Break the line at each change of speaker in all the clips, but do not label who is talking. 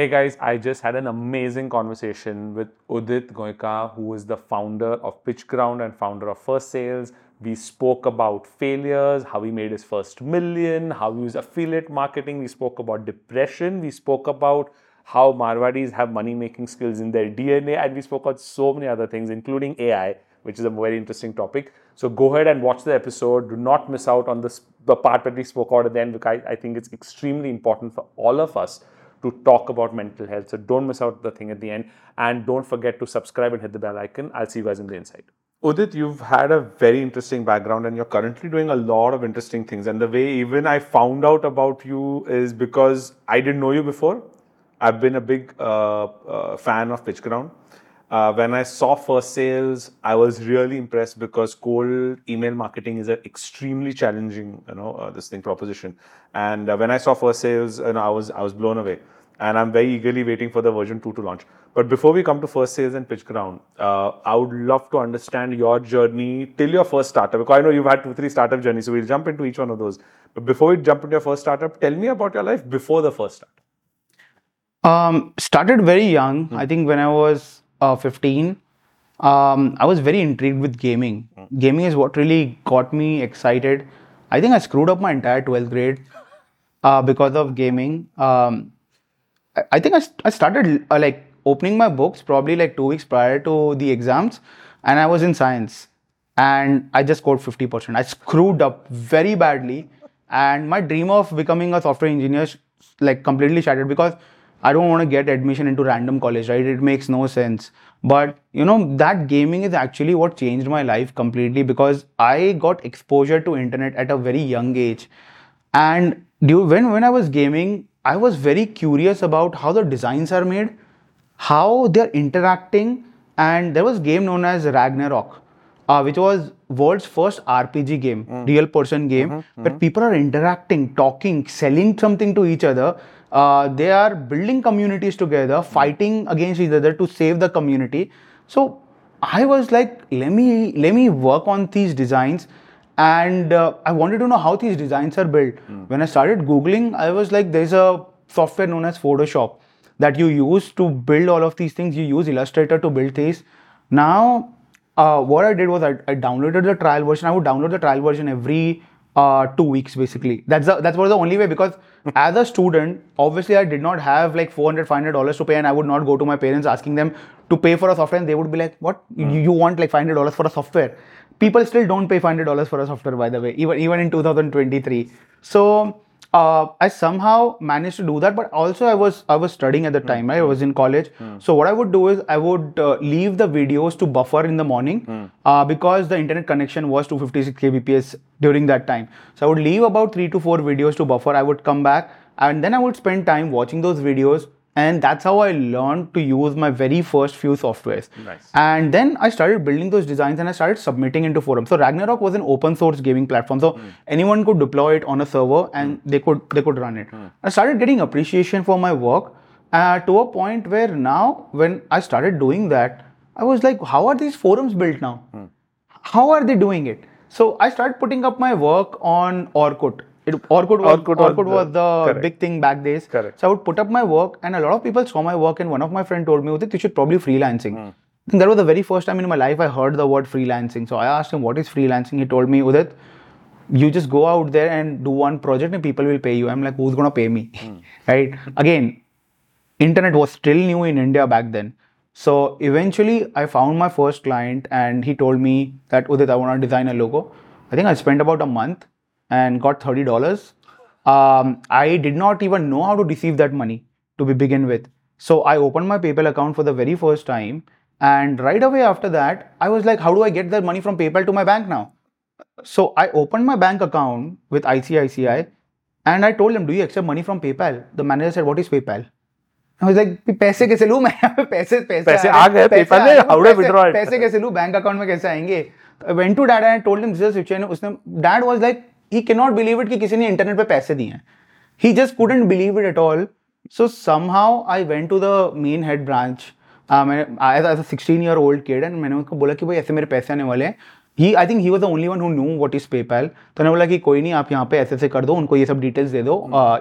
Hey guys, I just had an amazing conversation with Udit Goenka, who is the founder of PitchGround and founder of FirstSales. We spoke about failures, how he made his first million, how he used affiliate marketing. We spoke about depression. We spoke about how Marwadis have money making skills in their DNA. And we spoke about so many other things, including AI, which is a very interesting topic. So go ahead and watch the episode. Do not miss out on this, the part that we spoke about at the end, because I, I think it's extremely important for all of us to talk about mental health. So don't miss out the thing at the end. And don't forget to subscribe and hit the bell icon. I'll see you guys in the inside. Udit, you've had a very interesting background and you're currently doing a lot of interesting things. And the way even I found out about you is because I didn't know you before. I've been a big uh, uh, fan of PitchGround. Uh, when I saw FirstSales, I was really impressed because cold email marketing is an extremely challenging, you know, uh, this thing proposition. And uh, when I saw FirstSales, you know, I was I was blown away. And I'm very eagerly waiting for the version two to launch. But before we come to FirstSales and PitchGround, uh, I would love to understand your journey till your first startup. Because I know you've had two, three startup journeys, so we'll jump into each one of those. But before we jump into your first startup, tell me about your life before the first startup.
Um, started very young. I think when I was uh, 15, um, I was very intrigued with gaming. Gaming is what really got me excited. I think I screwed up my entire 12th grade uh, because of gaming. Um, I, think I, I started uh, like opening my books probably like two weeks prior to the exams, and I was in science, and I just scored 50%. I screwed up very badly, and my dream of becoming a software engineer like completely shattered because I don't want to get admission into random college, right? It makes no sense. But you know, that gaming is actually what changed my life completely because I got exposure to internet at a very young age. And when, when I was gaming, I was very curious about how the designs are made, how they're interacting, and there was a game known as Ragnarok, uh, which was world's first RPG game, real person game, where people are interacting, talking, selling something to each other. Uh, they are building communities together, fighting against each other to save the community. So I was like, let me let me work on these designs, and uh, I wanted to know how these designs are built. When I started googling, I was like, there's a software known as Photoshop that you use to build all of these things. You use Illustrator to build these. Now, uh, what I did was I, I downloaded the trial version. I would download the trial version every uh, two weeks, basically. That's the, that was the only way because as a student, obviously I did not have like 400 500 dollars to pay, and I would not go to my parents asking them to pay for a software, and they would be like, "What? You, you want like 500 dollars for a software?" People still don't pay 500 dollars for a software, by the way, even even in 2023. So uh, I somehow managed to do that, but also I was I was studying at the time. Right? I was in college. So what I would do is I would uh, leave the videos to buffer in the morning uh, because the internet connection was 256 kbps during that time. So I would leave about three to four videos to buffer. I would come back and then I would spend time watching those videos. And that's how I learned to use my very first few softwares.
Nice.
And then I started building those designs and I started submitting into forums. So Ragnarok was an open source gaming platform. So hmm. anyone could deploy it on a server and hmm. they could they could run it. Hmm. I started getting appreciation for my work uh, to a point where now when I started doing that, I was like, how are these forums built now? How are they doing it? So I started putting up my work on Orkut. It, Orkut was,
Orkut
Orkut was
the- correct.
big thing back days.
Correct.
So I would put up my work, and a lot of people saw my work. And one of my friend told me, Udit, you should probably freelancing. Hmm. Think that was the very first time in my life I heard the word freelancing. So I asked him, what is freelancing? He told me, Udit, you just go out there and do one project and people will pay you. I'm like, who's gonna pay me? Hmm. right? Again, internet was still new in India back then. So eventually I found my first client and he told me that Udit, I want to design a logo. I think I spent about a month and got $30. Um, I did not even know how to receive that money to be begin with. So I opened my PayPal account for the very first time. And right away after that, I was like, how do I get that money from PayPal to my bank now? So I opened my bank account with ICICI and I told him, do you accept money from PayPal? The manager said, what is PayPal? I was like, पैसे कैसे लूँ मैं यहाँ पे पैसे पैसे
पैसे
आ
आ
रहे-
गए,
पैसे
PayPal
आ
में,
रहे,
how do I
पैसे-
withdraw it?
पैसे कैसे लूँ बैंक अकाउंट में कैसे आएंगे went to dad and told him this situation उसने dad was like he can not believe it कि किसी ने इंटरनेट पे पैसे दिए हैं। He just couldn't believe it at all so somehow I went to the main head branch मैंने age sixteen year old kid and मैंने उनको बोला कि भाई ऐसे मेरे पैसे आने वाले हैं। He I think he was the only one who knew what is PayPal तो उन्होंने बोला कि कोई नहीं आप यहाँ पे ऐसे ऐसे कर दो उनको ये सब डिटेल्स दे दो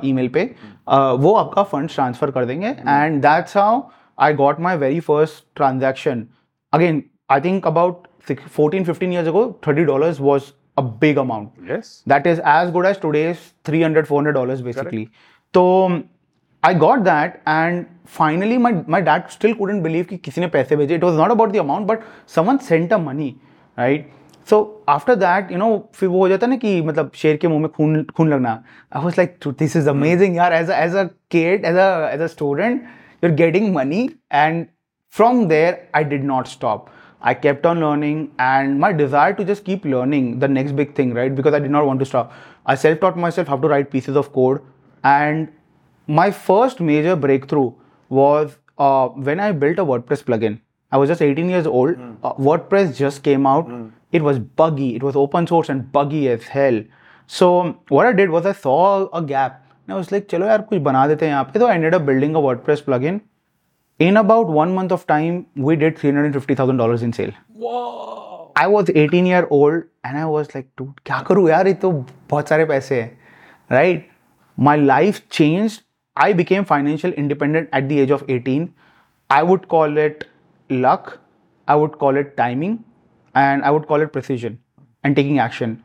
ईमेल पे। Uh, वो आपका फंड ट्रांसफ़र कर देंगे। And that's how I got my very first transaction again I think about 14 15 years ago 30 dollars was a big amount
Yes.
that is as good as today's 300 400 dollars basically so i got that and finally my my dad still couldn't believe कि किसी ने पैसे भेजे it was not about the amount but someone sent a money right so after that you know फिर वो हो जाता है ना कि मतलब शेर के मुंह में खून खून लगना I was like this is amazing यार as a as a kid as a as a student you're getting money and from there I did not stop I kept on learning and my desire to just keep learning the next big thing, right? Because I did not want to stop. I self taught myself how to write pieces of code. And my first major breakthrough was uh, when I built a WordPress plugin. I was just 18 years old. Mm. Uh, WordPress just came out. Mm. It was buggy, it was open source and buggy as hell. So, what I did was I saw a gap. And I was like, chalo yaar, kuch bana dete hain pe. So, I ended up building a WordPress plugin in about one month of time we did $350000 in sale
Whoa.
I was 18 year old and I was like, dude, क्या करूँ यार ये तो बहुत सारे पैसे हैं right? My life changed. I became financial independent at the age of 18. I would call it luck. I would call it timing, and I would call it precision and taking action.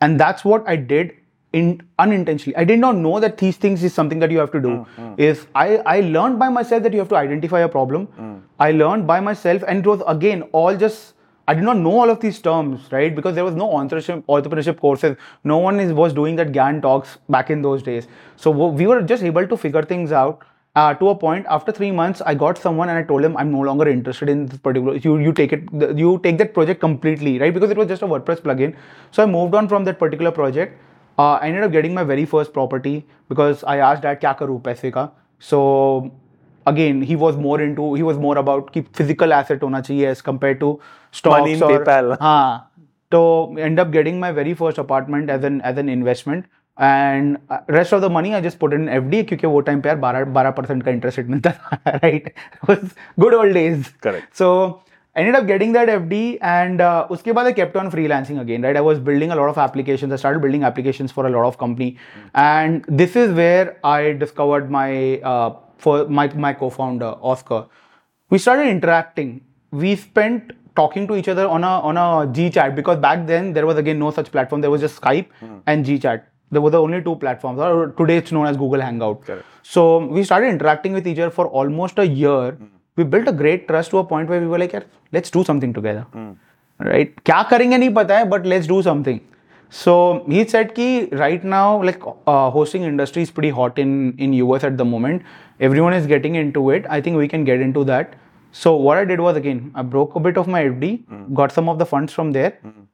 And that's what I did in unintentionally. I did not know that these things is something that you have to do. Mm, mm. Is I I learned by myself that you have to identify a problem. Mm. I learned by myself, and it was again all just I did not know all of these terms, right? Because there was no entrepreneurship, entrepreneurship courses. No one is, was doing that GAN talks back in those days. So we were just able to figure things out. Uh, to a point, after three months, I got someone and I told him I'm no longer interested in this particular. You you take it, you take that project completely, right? Because it was just a WordPress plugin. So I moved on from that particular project. Uh, I ended up getting my very first property because I asked dad क्या करूँ पैसे का. So again he was more into he was more about कि physical asset होना चाहिए as compared to stocks
Money in
or
PayPal.
हाँ तो end up getting my very first apartment as an as an investment and uh, rest of the money I just put in FD क्योंकि वो time पे यार 12 12 percent का interest rate मिलता था right was good old days
Correct.
Ended up getting that FD and uh, uske baad I kept on freelancing again, right? I was building a lot of applications. I started building applications for a lot of company. And this is where I discovered my, uh, for my, my co-founder, Oscar. We started interacting. We spent talking to each other on a, on a G chat because back then there was again no such platform. There was just Skype mm. and chat. there were the only two platforms or today it's known as google hangout
Correct.
so we started interacting with each other for almost a year mm built a great trust to a point where we were like "यार, let's do something together right क्या करेंगे नहीं पता है but let's do something so he said कि right now like uh, hosting industry is pretty hot in in US at the moment everyone is getting into it I think we can get into that so what I did was again I broke a bit of my FD got some of the funds from there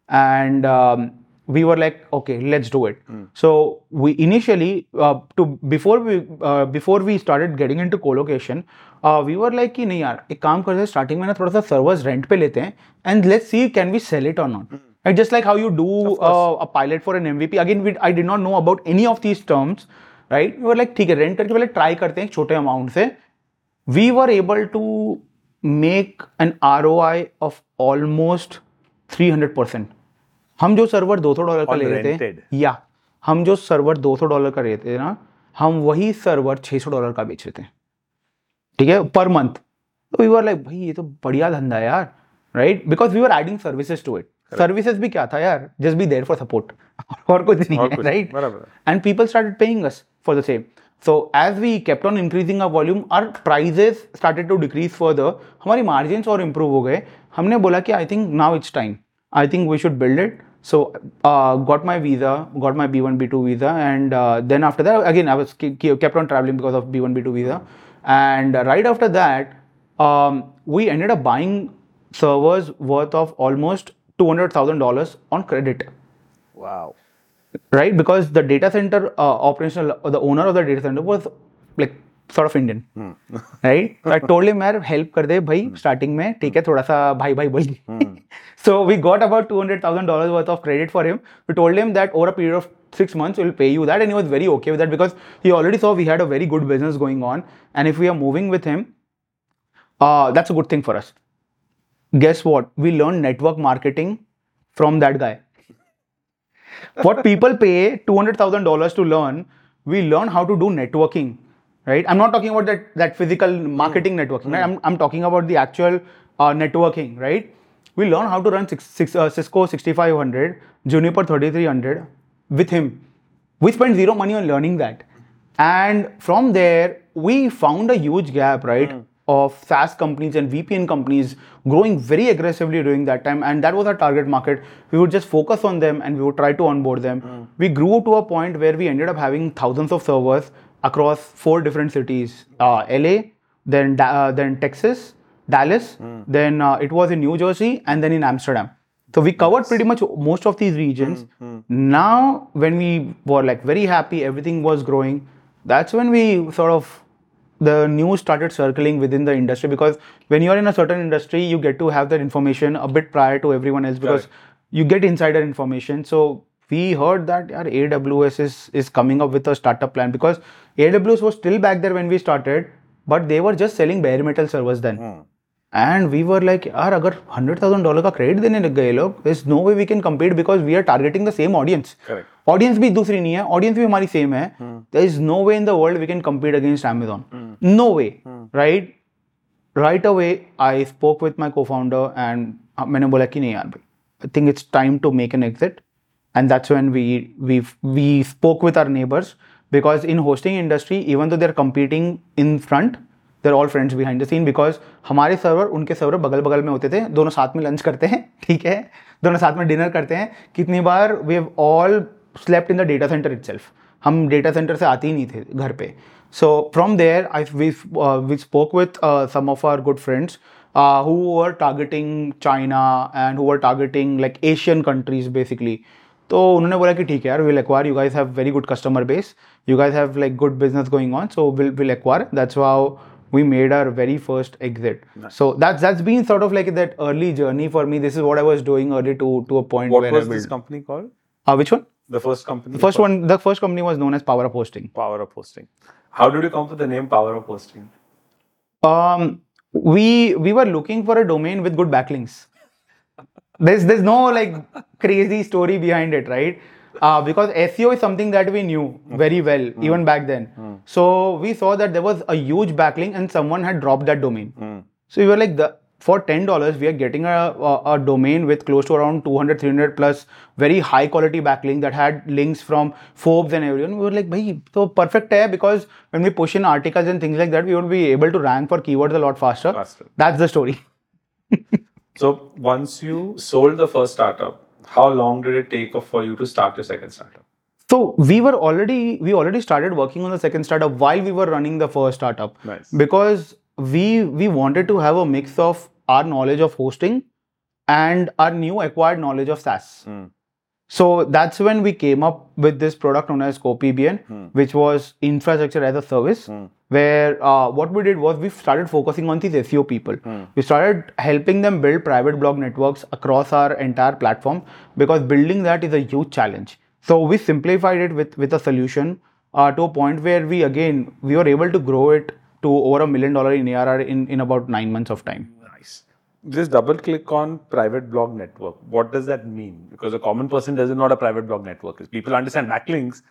and um, we were like okay let's do it so we initially uh, to before we uh, before we started getting into co-location Uh, we were like कि नहीं यार एक काम करते हैं starting में ना थोड़ा सा सर्वर्स रेंट पे लेते हैं and let see can we sell it और not and just like how you do a pilot for an M MVP again we I did not know about any of these terms right we were like ठीक है rent करके पहले try करते हैं छोटे amount से. We were able to make an R O I of almost three hundred percent हम जो सर्वर दो सौ डॉलर का ले रहे थे या हम जो सर्वर दो सौ डॉलर का लेते थे ना हम वही सर्वर छः सौ डॉलर का बेच रहे थे। ठीक है पर मंथ तो वी आर लाइक भाई ये तो बढ़िया धंधा है यार right because we are adding services to it services भी क्या था यार? Just be there for support और कुछ नहीं
right
and people start paying us for the same so as we kept on increasing a volume our prices started to decrease for the हमारी margin और improve हो गए। हमने बोला कि I think now it's time I think we should build it so got my visa got my B one B two visa and then after that again I was kept on travelling because of B one B two visa and uh, right after that um, we ended up buying servers worth of almost two hundred thousand dollars on credit
Wow.
right? Because the data center uh, operational, or the owner of the data center was like sort of Indian, right? So I told him, यार help कर दे भाई starting में ठीक है थोड़ा सा भाई भाई बोल So we got about two hundred thousand dollars worth of credit for him. We told him that over a period of six months we'll pay you that, and he was very okay with that because he already saw we had a very good business going on, and if we are moving with him, uh, that's a good thing for us guess what? We learned network marketing from that guy. what people pay $200,000 to learn, we learn how to do networking, right? I'm not talking about that, that physical marketing networking, right? I'm, I'm talking about the actual uh, networking, right? We learn how to run six, six, uh, Cisco 6500, Juniper 3300 with him. We spent zero money on learning that. And from there, we found a huge gap, right? Of SaaS companies and VPN companies growing very aggressively during that time. And that was our target market. We would just focus on them and we would try to onboard them. We grew to a point where we ended up having thousands of servers across four different cities uh, LA, then, uh, then Texas, Dallas, then uh, it was in New Jersey, and then in Amsterdam. So we covered pretty much most of these regions. Hmm, hmm. Now, when we were like very happy, everything was growing. That's when we sort of the news started circling within the industry because when you're in a certain industry, you get to have that information a bit prior to everyone else because you get insider information. So we heard that our AWS is is coming up with a startup plan because AWS was still back there when we started, but they were just selling bare metal servers then. Hmm. And we were like, यार अगर hundred thousand dollar का credit देने लग गए ये लोग, there's no way we can compete because we are targeting the same audience.
Correct.
Audience भी दूसरी नहीं है, audience भी हमारी same है. There is no way in the world we can compete against Amazon. No way, right? Right away, I spoke with my co-founder and uh, मैंने बोला कि नहीं यार भाई, I think it's time to make an exit. And that's when we we we spoke with our neighbors because in hosting industry, even though they're competing in front, they're all friends behind the scene because हमारे server उनके server बगल बगल में होते थे। दोनों साथ में लंच करते हैं, ठीक है? दोनों साथ में डिनर करते हैं। कितनी बार we have all slept in the data centre itself हम डेटा सेंटर से आते ही नहीं थे घर पे। So from there I we spoke with some of our good friends who were targeting China and who were targeting, like, Asian countries, basically. तो उन्होंने बोला कि ठीक है यार will acquire you guys have very good customer base you guys have like good business going on so will will acquire that's how we made our very first exit so that's that's been sort of like that early journey for me this is what i was doing early to to a point
What
where
was
I
this company called?
uh, which one
The first company.
the first one the first company was known as power up hosting
Power Up Hosting. How did you come up with the name Power Up Hosting?
um we we were looking for a domain with good backlinks there's there's no like crazy story behind it right uh, because SEO is something that we knew very well even hmm. back then. Hmm. So we saw that there was a huge backlink and someone had dropped that domain. Hmm. So we were like the for $10 we are getting a, a, a domain with close to around 200 300 plus very high quality backlink that had links from forbes and everyone. We were like bhai so perfect hai because when we push in articles and things like that we would be able to rank for keywords a lot faster.
Faster.
that's the story.
So once you sold the first startup, how long did it take for you to start your second startup?
so we were already we already started working on the second startup while we were running the first startup
Nice.
because we we wanted to have a mix of our knowledge of hosting and our new acquired knowledge of SaaS. Hmm. So that's when we came up with this product known as CoPBN, which was infrastructure as a service. Where uh, what we did was we started focusing on these SEO people. We started helping them build private blog networks across our entire platform because building that is a huge challenge. So we simplified it with with a solution uh, to a point where we again we were able to grow it to over a million dollar in ARR in in about nine months of time.
Just double click on private blog network. What does that mean? Because a common person doesn't know what a private blog network is. People understand backlinks.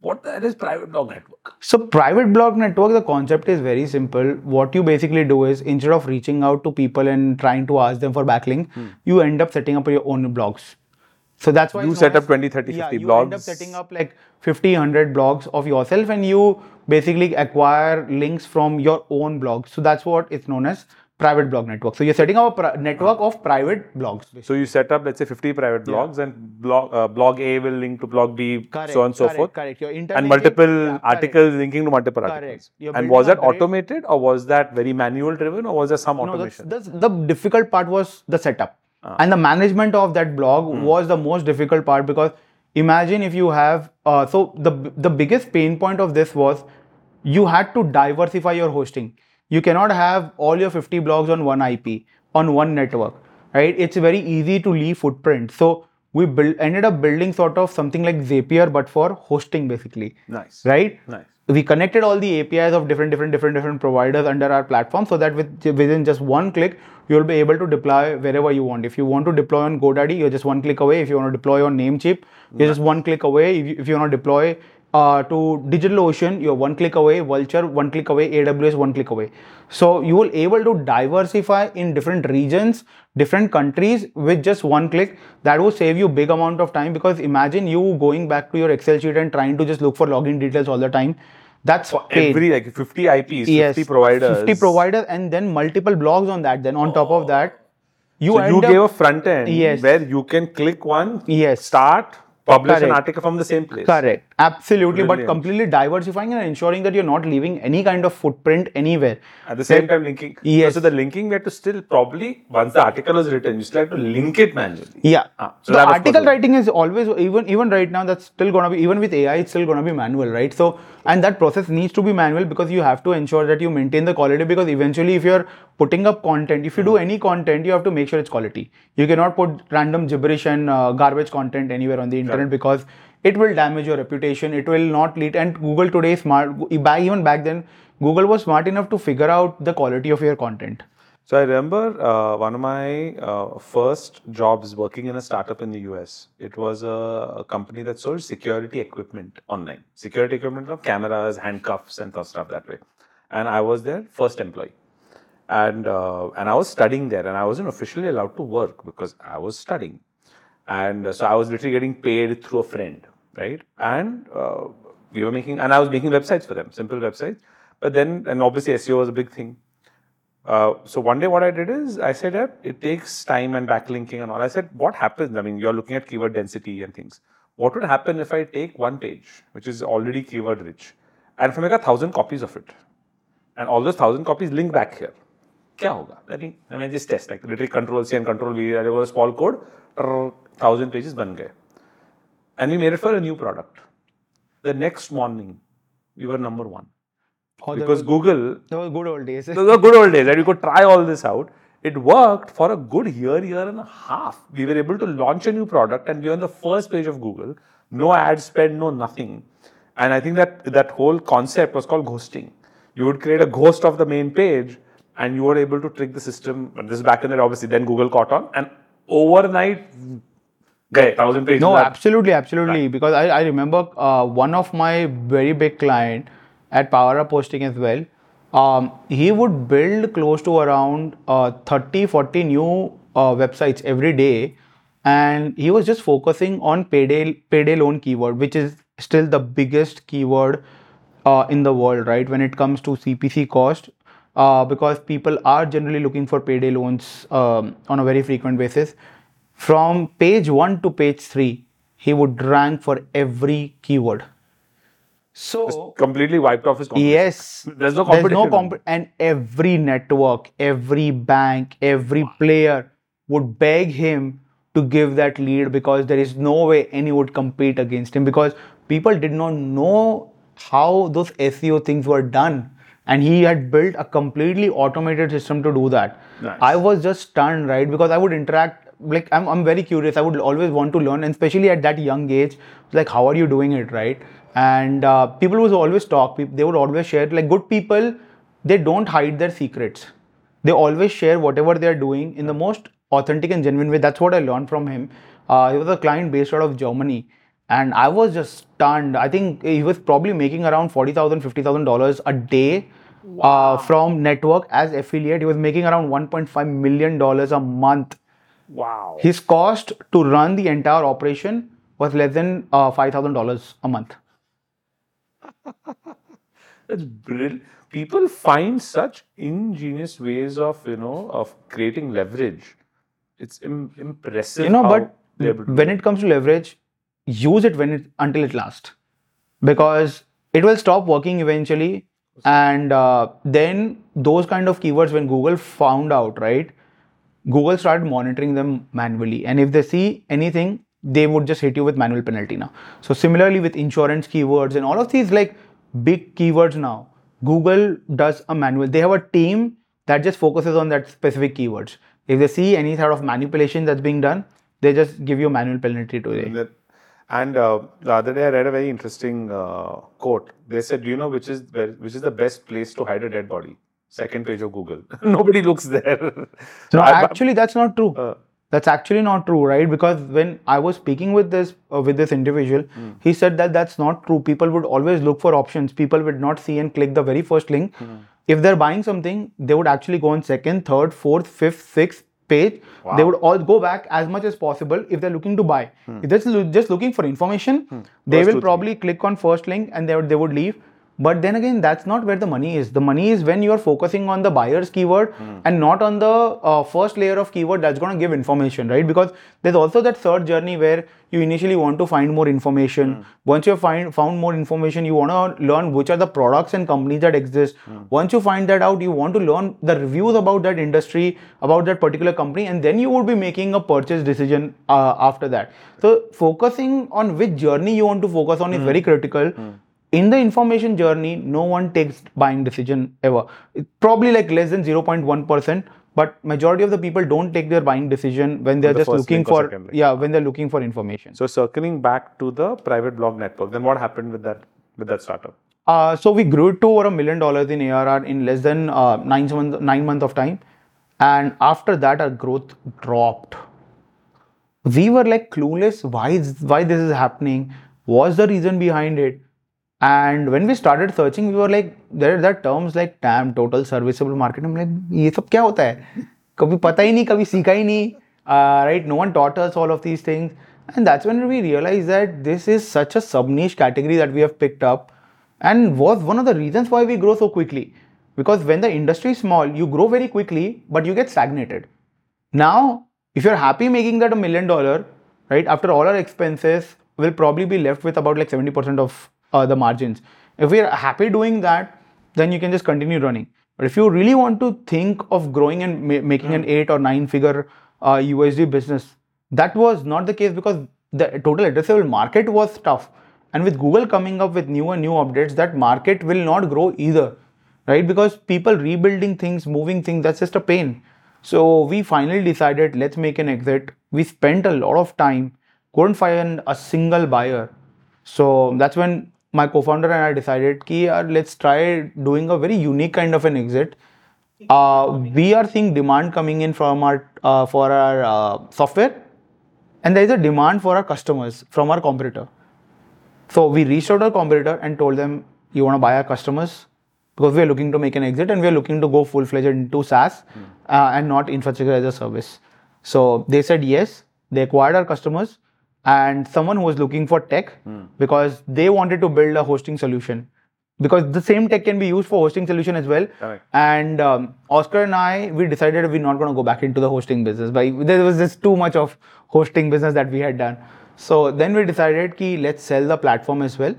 What hell is private blog network?
So private blog network, the concept is very simple. What you basically do is instead of reaching out to people and trying to ask them for backlink, hmm. you end up setting up your own blogs. So that's why
You set up 20, 30,
yeah,
50
you end up setting up like 50, 100 blogs of yourself and you basically acquire links from your own blog. So that's what it's known as private blog network. So you're setting up a pri- network of private blogs.
So you set up, let's say, 50 private blogs, and blog uh, blog A will link to blog B, so on and so
correct,
forth,
Correct. You're
and multiple
yeah, correct.
articles linking to multiple
Correct.
articles. And was that automated, or was that very manual driven, or was there some
No,
automation?
that's, that's, the difficult part was the setup.
Ah.
And the management of that blog
Hmm.
was the most difficult part because imagine if you have, uh, so the, the biggest pain point of this was you had to diversify your hosting. You cannot have all your 50 blogs on one IP, on one network, right? It's very easy to leave footprint. So we build, ended up building sort of something like Zapier, but for hosting basically
nice.
right?
Nice.
we connected all the APIs of different, different, different, different providers under our platform so that with, within just one click, you'll be able to deploy wherever you want. If you want to deploy on GoDaddy, you're just one click away. If you want to deploy on Namecheap, you're just one click away. If you, if you want to deploy uh, to DigitalOcean, you're one click away. Vultr, one click away. AWS, one click away. So you will able to diversify in different regions, different countries with just one click. That will save you big amount of time because imagine you going back to your Excel sheet and trying to just look for login details all the time. That's pain.
Every like 50 IPs, 50 providers.
50 providers, and then multiple blogs on that. Then on top of that, you
So you
up
a front end
Yes.
where you can click one,
Yes.
start, publish an article from the same place.
Correct. Absolutely. But completely diversifying and ensuring that you're not leaving any kind of footprint anywhere.
At the same time, linking.
Yes.
So the linking we have to still probably once the article is written, you still have to link it manually.
Yeah.
Ah, so
the
that of course
article writing is always even even right now that's still gonna be even with AI it's still gonna be manual, right? So and that process needs to be manual because you have to ensure that you maintain the quality because eventually if you're putting up content, if you
Hmm.
do any content, you have to make sure it's quality. You cannot put random gibberish and uh, garbage content anywhere on the internet because it will damage your reputation. It will not lead. And Google today is smart. Even back then, Google was smart enough to figure out the quality of your content.
So I remember uh, one of my uh, first jobs working in a startup in the US. It was a, a company that sold security equipment online. Security equipment of cameras, handcuffs, and stuff that way. And I was their first employee. And uh, and I was studying there, and I wasn't officially allowed to work because I was studying. And uh, so I was literally getting paid through a friend, right? And uh, we were making, and I was making websites for them, simple websites. But then, and obviously SEO was a big thing. Uh, so one day what I did is I said "Yep, it takes time and backlinking and all. I said, what happens? I mean, you're looking at keyword density and things. What would happen if I take one page, which is already keyword rich, and if I make a thousand copies of it, and all those thousand copies link back here? क्या होगा? Let me, let me just test, like literally control C and control V, there was a small code, trrr, thousand pages बन गए. And we made it for a new product. The next morning, we were number one. Because Google
was good old days.
those were good old days, right? We could try all this out. It worked for a good year, year and a half. We were able to launch a new product and we were on the first page of Google. No ad spend, no nothing. And I think that that whole concept was called ghosting. You would create a ghost of the main page and you were able to trick the system. This is back in there, obviously. Then Google caught on and overnight, gay, thousand pages.
No, absolutely, absolutely. Because I, I remember uh, one of my very big client at Power Up Hosting as well. Um, he would build close to around uh, 30, 40 new uh, websites every day, and he was just focusing on payday payday loan keyword, which is still the biggest keyword uh, in the world, right? When it comes to CPC cost, uh, because people are generally looking for payday loans um, on a very frequent basis. From page one to page three, he would rank for every keyword. So
completely wiped off his competition.
yes,
There's no
there's no
competition.
comp- and every network, every bank, every player would beg him to give that lead because there is no way any would compete against him because people did not know how those SEO things were done. And he had built a completely automated system to do that.
Nice.
I was just stunned, right? Because I would interact, like, I'm, I'm very curious. I would always want to learn, and especially at that young age, like, how are you doing it, right? And uh, people would always talk, they would always share, like, good people, they don't hide their secrets. They always share whatever they are doing in the most authentic and genuine way. That's what I learned from him. Uh, he was a client based out of Germany. And I was just stunned. I think he was probably making around $40,000, $50,000 a day uh, from network as affiliate. He was making around $1.5 million a month.
Wow.
His cost to run the entire operation was less than uh, $5,000 a month.
That's brilliant. People find such ingenious ways of, you know, of creating leverage. It's Im- impressive.
you know but
they're able to
when it comes to leverage use it when it until it lasts because it will stop working eventually and uh, then those kind of keywords when google found out right google started monitoring them manually and if they see anything they would just hit you with manual penalty now so similarly with insurance keywords and all of these like big keywords now google does a manual they have a team that just focuses on that specific keywords if they see any sort of manipulation that's being done they just give you a manual penalty today
that. And uh, the other day, I read a very interesting uh, quote. They said, "Do you know which is which is the best place to hide a dead body?" Second page of Google. Nobody looks there.
So actually, that's not true.
Uh,
that's actually not true, right? Because when I was speaking with this uh, with this individual,
Hmm.
he said that that's not true. People would always look for options. People would not see and click the very first link.
Hmm.
If they're buying something, they would actually go on second, third, fourth, fifth, sixth page. They would all go back as much as possible if they're looking to buy. If they're just looking for information, they
Hmm. First
will probably click on first link and they would, they would leave. But then again, that's not where the money is. The money is when you are focusing on the buyer's keyword
Hmm.
and not on the uh, first layer of keyword that's going to give information, right? Because there's also that third journey where you initially want to find more information.
Hmm.
Once you find, found more information, you want to learn which are the products and companies that exist.
Hmm.
Once you find that out, you want to learn the reviews about that industry, about that particular company, and then you would be making a purchase decision uh, after that. So, focusing on which journey you want to focus on is very critical. In the information journey, no one takes buying decision ever. It's probably like less than 0.1%, but majority of the people don't take their buying decision when they're
the
just looking for yeah, when they're looking for information.
so circling back to the private blog network, then what happened with that with that startup?
Uh, so we grew to over a million dollars in ARR in less than uh, nine months nine months of time, and after that our growth dropped. We were like clueless why is, why this is happening. What's the reason behind it? And when we started searching, we were like there there are terms like TAM, total serviceable market. I'm like ये सब क्या होता है? कभी पता ही नहीं, कभी सीखा ही नहीं. Uh, right? No one taught us all of these things, and that's when we realized that this is such a sub niche category that we have picked up and was one of the reasons why we grow so quickly because when the industry is small you grow very quickly but you get stagnated now if you're happy making that a million dollar right after all our expenses we'll probably be left with about like 70% of uh, the margins. If we're happy doing that then you can just continue running. But if you really want to think of growing and ma- making an 8 or 9 figure uh, usd business that was not the case because the total addressable market was tough. And with google coming up with new and new updates that market will not grow either right? Because people rebuilding things moving things that's just a pain. So we finally decided let's make an exit. We spent a lot of time couldn't find a single buyer. So that's when my co-founder and i decided ki yaar, let's try doing a very unique kind of an exit uh, we are seeing demand coming in from our uh, for our uh, software and there is a demand for our customers from our competitor so we reached out to our competitor and told them, you want to buy our customers? Because we are looking to make an exit and we are looking to go full fledged into SaaS uh, and not infrastructure as a service. So they said yes. They acquired our customers and someone who was looking for tech because they wanted to build a hosting solution. Because the same tech can be used for hosting solution as well.
Correct.
And um, Oscar and I, we decided we're not going to go back into the hosting business. But there was just too much of hosting business that we had done. So then we decided ki let's sell the platform as well.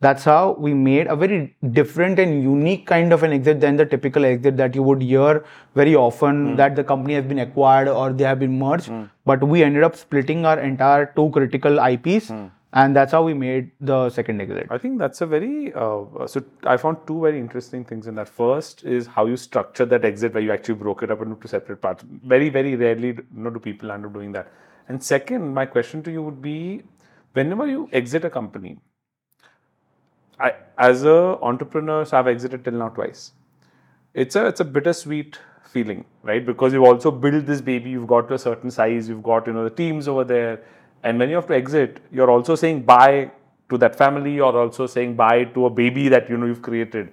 That's how we made a very different and unique kind of an exit than the typical exit that you would hear very often hmm. that the company has been acquired or they have been merged. Hmm. But we ended up splitting our entire two critical IPs, hmm. and that's how we made the second exit.
I think that's a very uh, so I found two very interesting things in that. First is how you structure that exit where you actually broke it up into two separate parts. Very very rarely you know, do people end up doing that. And second, my question to you would be, whenever you exit a company, I as a entrepreneur, so I've exited till now twice. It's a it's a bittersweet feeling, right? Because you've also built this baby, you've got to a certain size, you've got you know the teams over there, and when you have to exit, you're also saying bye to that family, you're also saying bye to a baby that you know you've created,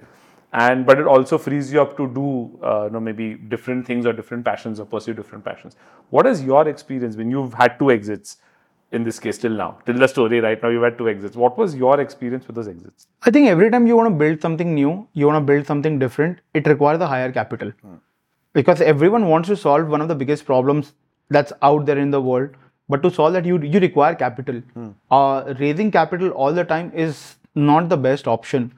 and but it also frees you up to do uh, you know maybe different things or different passions or pursue different passions. What is your experience when you've had two exits? In this case, till now, till the story right now, you've had two exits. What was your experience with those exits?
I think every time you want to build something new, you want to build something different, it requires a higher capital. Because everyone wants to solve one of the biggest problems that's out there in the world. But to solve that, you, you require capital. Uh, raising capital all the time is not the best option.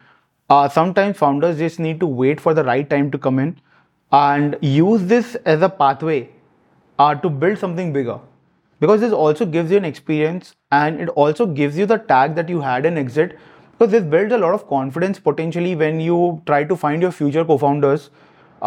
Uh, sometimes founders just need to wait for the right time to come in and use this as a pathway uh, to build something bigger because this also gives you an experience and it also gives you the tag that you had an exit. Because this builds a lot of confidence potentially when you try to find your future co-founders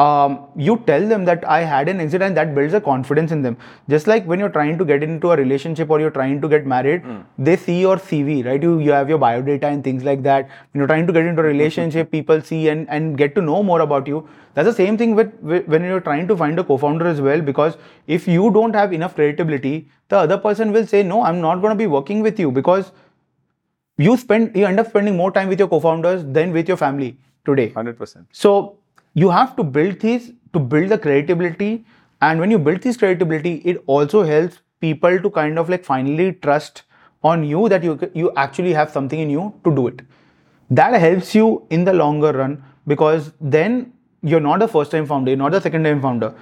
um, you tell them that I had an exit and that builds a confidence in them. Just like when you're trying to get into a relationship or you're trying to get married, they see your CV, right? You, you have your biodata and things like that. When you're trying to get into a relationship, people see and, and get to know more about you. That's the same thing with, with when you're trying to find a co-founder as well, because if you don't have enough credibility, the other person will say, no, I'm not going to be working with you because you spend you end up spending more time with your co-founders than with your family today
100%.
so you have to build these to build the credibility and when you build this credibility it also helps people to kind of like finally trust on you that you you actually have something in you to do it. That helps you in the longer run because then you're not a first time founder you're not a second time founder.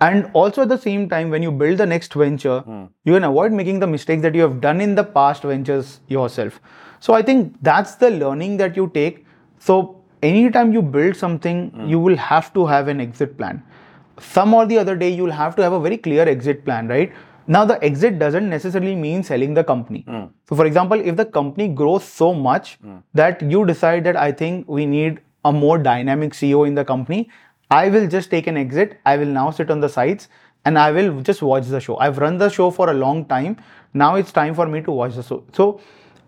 And also at the same time when you build the next venture hmm. you can avoid making the mistakes that you have done in the past ventures yourself. So i think that's the learning that you take. So anytime you build something hmm. you will have to have an exit plan. Some or the other day you'll have to have a very clear exit plan right? Now the exit doesn't necessarily mean selling the company. Hmm. So for example if the company grows so much hmm. that you decide that i think we need a more dynamic ceo in the company i will just take an exit. I will now sit on the sides and i will just watch the show. I've run the show for a long time. Now it's time for me to watch the show. So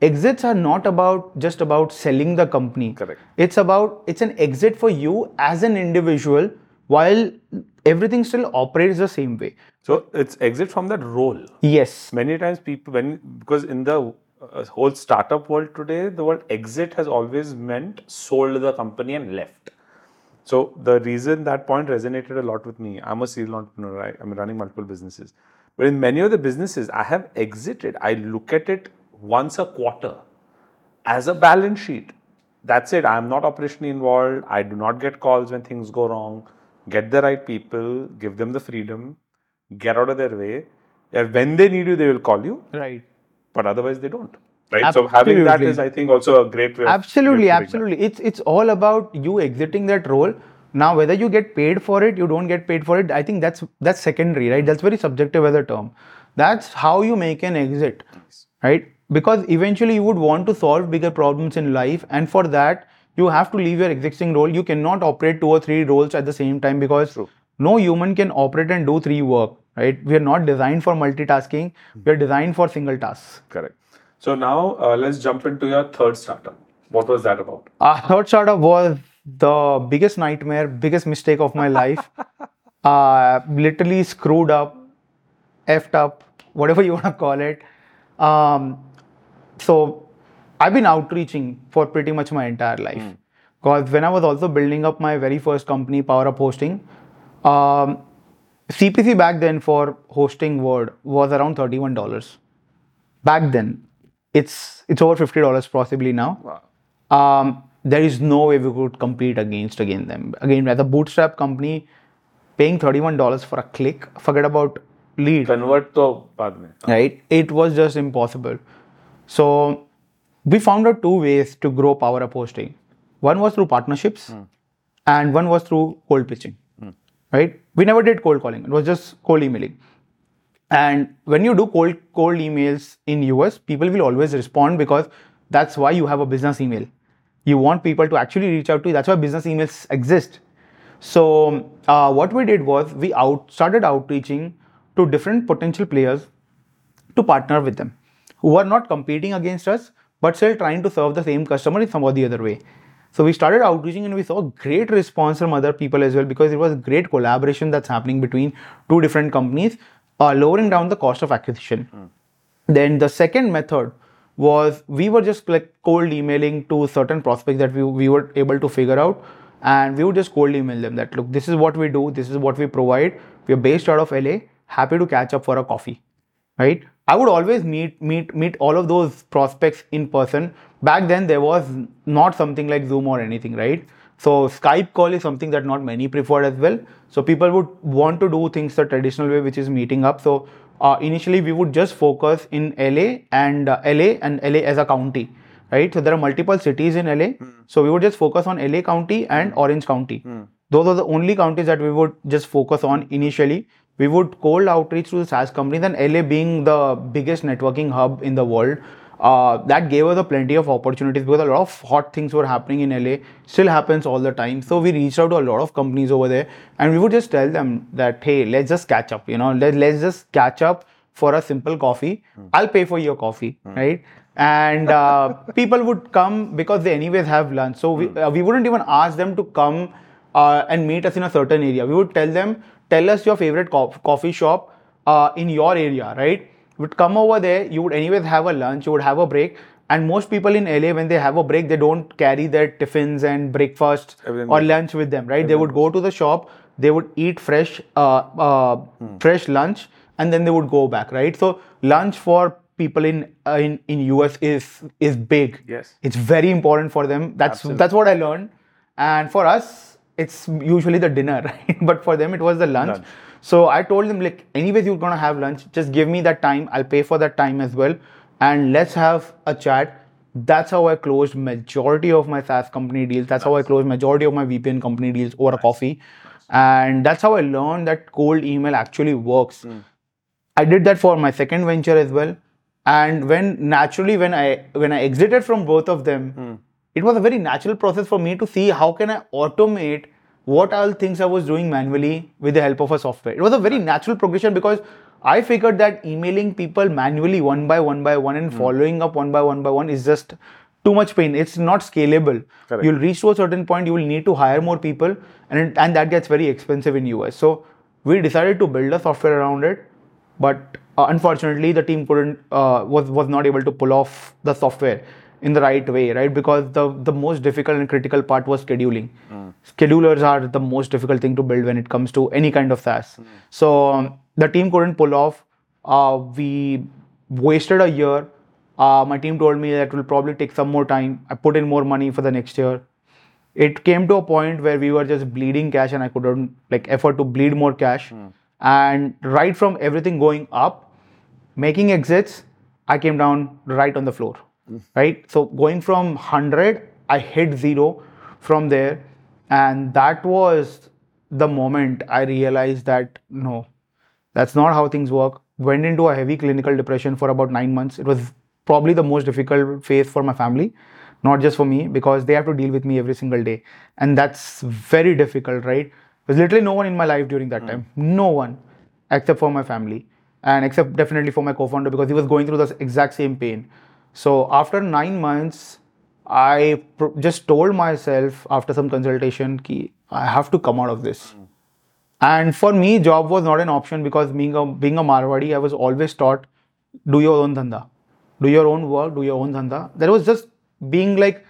exits are not about just about selling the company
Correct.
it's about it's an exit for you as an individual while everything still operates the same way
So it's exit from that role.
yes
Many times people, when because in the uh, whole startup world today, the word exit has always meant sold the company and left. So the reason that point resonated a lot with me, I'm a serial entrepreneur. I, I'm running multiple businesses, but in many of the businesses, I have exited. I look at it once a quarter as a balance sheet. That's it. I'm not operationally involved. I do not get calls when things go wrong. Get the right people, give them the freedom, get out of their way. When they need you, they will call you,
right
but otherwise they don't. Right. So having that is I think, also a great way. of
absolutely
that.
absolutely it's it's all about you exiting that role now whether you get paid for it you don't get paid for it i think that's that's secondary right that's very subjective as a term that's how you make an exit right because eventually you would want to solve bigger problems in life and for that you have to leave your existing role you cannot operate two or three roles at the same time because no human can operate and do three work right we are not designed for multitasking we are designed for single tasks
Correct. So now uh, let's jump into your third startup. What was that about?
Our third startup was the biggest nightmare, biggest mistake of my life. uh, literally screwed up, effed up, whatever you want to call it. Um, so I've been outreaching for pretty much my entire life. Mm. Because when I was also building up my very first company, Power Up Hosting, um, CPC back then for hosting Word was around thirty-one dollars. Back then, it's it's over fifty dollars possibly now.
Wow.
Um, there is no way we could compete against against them. Again, as a bootstrap company, paying thirty-one dollars for a click, forget about lead.
Convert to
Right? It was just impossible. So we found out two ways to grow Power Up Hosting. One was through partnerships, and one was through cold pitching. Right? We never did cold calling. It was just cold emailing. And when you do cold cold emails in US, people will always respond because that's why you have a business email. You want people to actually reach out to you. That's why business emails exist. So uh, what we did was we out started outreaching to different potential players to partner with them who are not competing against us but still trying to serve the same customer in some or the other way. So we started outreaching and we saw great response from other people as well because it was great collaboration that's happening between two different companies, uh, lowering down the cost of acquisition. Then the second method was we were just like cold emailing to certain prospects that we, we were able to figure out and we would just cold email them that look this is what we do this is what we provide. We are based out of la happy to catch up for a coffee. Right i would always meet meet meet all of those prospects in person. Back then there was not something like zoom or anything right? So skype call is something that not many preferred as well. So people would want to do things the traditional way which is meeting up. So uh, initially we would just focus in la and uh, la and la as a county right? So there are multiple cities in la so we would just focus on la county and orange county. Those are the only counties that we would just focus on initially we would cold outreach to the SaaS companies and LA being the biggest networking hub in the world. uh, that gave us a plenty of opportunities because a lot of hot things were happening in LA. Still happens all the time. So we reached out to a lot of companies over there, and we would just tell them that hey, let's just catch up. You know, let, let's just catch up for a simple coffee. I'll pay for your coffee, right? And uh, people would come because they anyways have lunch. So we, uh, we wouldn't even ask them to come uh, and meet us in a certain area. We would tell them, tell us your favorite co- coffee shop uh, in your area, right? would come over there, you would anyways have a lunch, you would have a break. And most people in LA, when they have a break, they don't carry their tiffins and breakfast
Everything
or lunch with them, right? They would go to the shop, they would eat fresh, uh, uh,
Hmm.
fresh lunch, and then they would go back, right? So lunch for people in uh, in in US is is big.
Yes.
it's very important for them. That's that's what I learned. And for us, it's usually the dinner, right? but for them, it was the lunch.
Lunch.
So I told them like, anyways, you're gonna have lunch. Just give me that time. I'll pay for that time as well, and let's have a chat. That's how I closed majority of my SaaS company deals. That's how I closed majority of my PBN company deals over a coffee, and that's how I learned that cold email actually works. Hmm. I did that for my second venture as well. And when naturally when I when I exited from both of them, hmm. It was a very natural process for me to see how can I automate what all things I was doing manually with the help of a software. It was a very natural progression because I figured that emailing people manually one by one by one and following up one by one by one is just too much pain. It's not scalable.
Correct.
You'll reach to a certain point, you will need to hire more people, and it, and that gets very expensive in US. So we decided to build a software around it, but uh, unfortunately, the team couldn't uh, was was not able to pull off the software in the right way, right? Because the the most difficult and critical part was scheduling. Schedulers are the most difficult thing to build when it comes to any kind of SaaS. So um, the team couldn't pull off. Uh, we wasted a year. Uh, my team told me that it will probably take some more time. I put in more money for the next year. It came to a point where we were just bleeding cash, and I couldn't like afford to bleed more cash. And right from everything going up, making exits, I came down right on the floor. Right. So going from 100, I hit zero from there. And that was the moment I realized that no, that's not how things work. Went into a heavy clinical depression for about nine months. It was probably the most difficult phase for my family, not just for me, because they have to deal with me every single day. And that's very difficult, right? There's literally no one in my life during that hmm. time. No one except for my family. And except definitely for my co founder because he was going through the exact same pain. So after nine months, I pr- just told myself after some consultation, ki I have to come out of this. Hmm. And for me, job was not an option because being a being a Marwadi, I was always taught, do your own dhanda, do your own work, do your own dhanda. That was just being like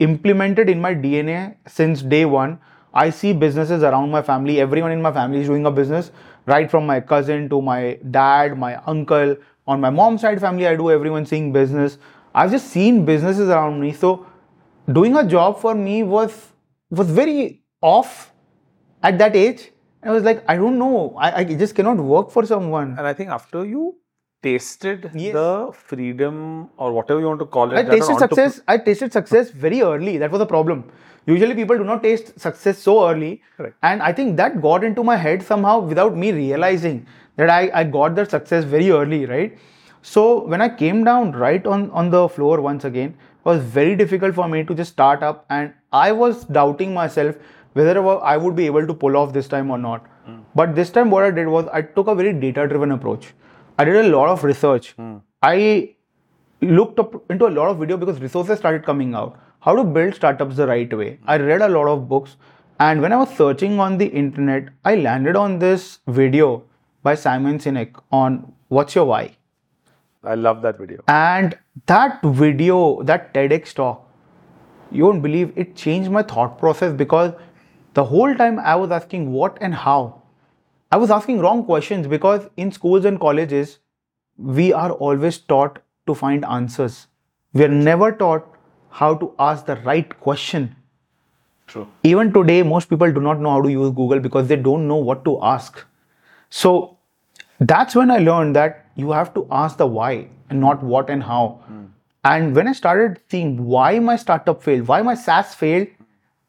implemented in my DNA since day one. I see businesses around my family. Everyone in my family is doing a business, right from my cousin to my dad, my uncle. On my mom's side family, I do everyone seeing business. I've just seen businesses around me. So doing a job for me was was very off at that age. I was like, I don't know. I, I just cannot work for someone.
And I think after you tasted
Yes.
the freedom or whatever you want to call it,
I tasted success. I tasted success very early. That was a problem. Usually people do not taste success so early.
Correct.
And I think that got into my head somehow without me realizing that I, I got that success very early, right? So when I came down right on, on the floor once again, it was very difficult for me to just start up and I was doubting myself whether I would be able to pull off this time or not. Hmm. But this time what I did was I took a very data driven approach. I did a lot of research. Hmm. I looked up into a lot of video because resources started coming out. How to build startups the right way. I read a lot of books, and when I was searching on the internet, I landed on this video by Simon Sinek on what's your why.
I love that video.
And that video, that TEDx talk, you won't believe it changed my thought process because the whole time I was asking what and how. I was asking wrong questions because in schools and colleges, we are always taught to find answers. We are never taught how to ask the right question.
True.
Even today, most people do not know how to use Google because they don't know what to ask. So that's when I learned that you have to ask the why and not what and how. Hmm. And when I started seeing why my startup failed, why my SaaS failed,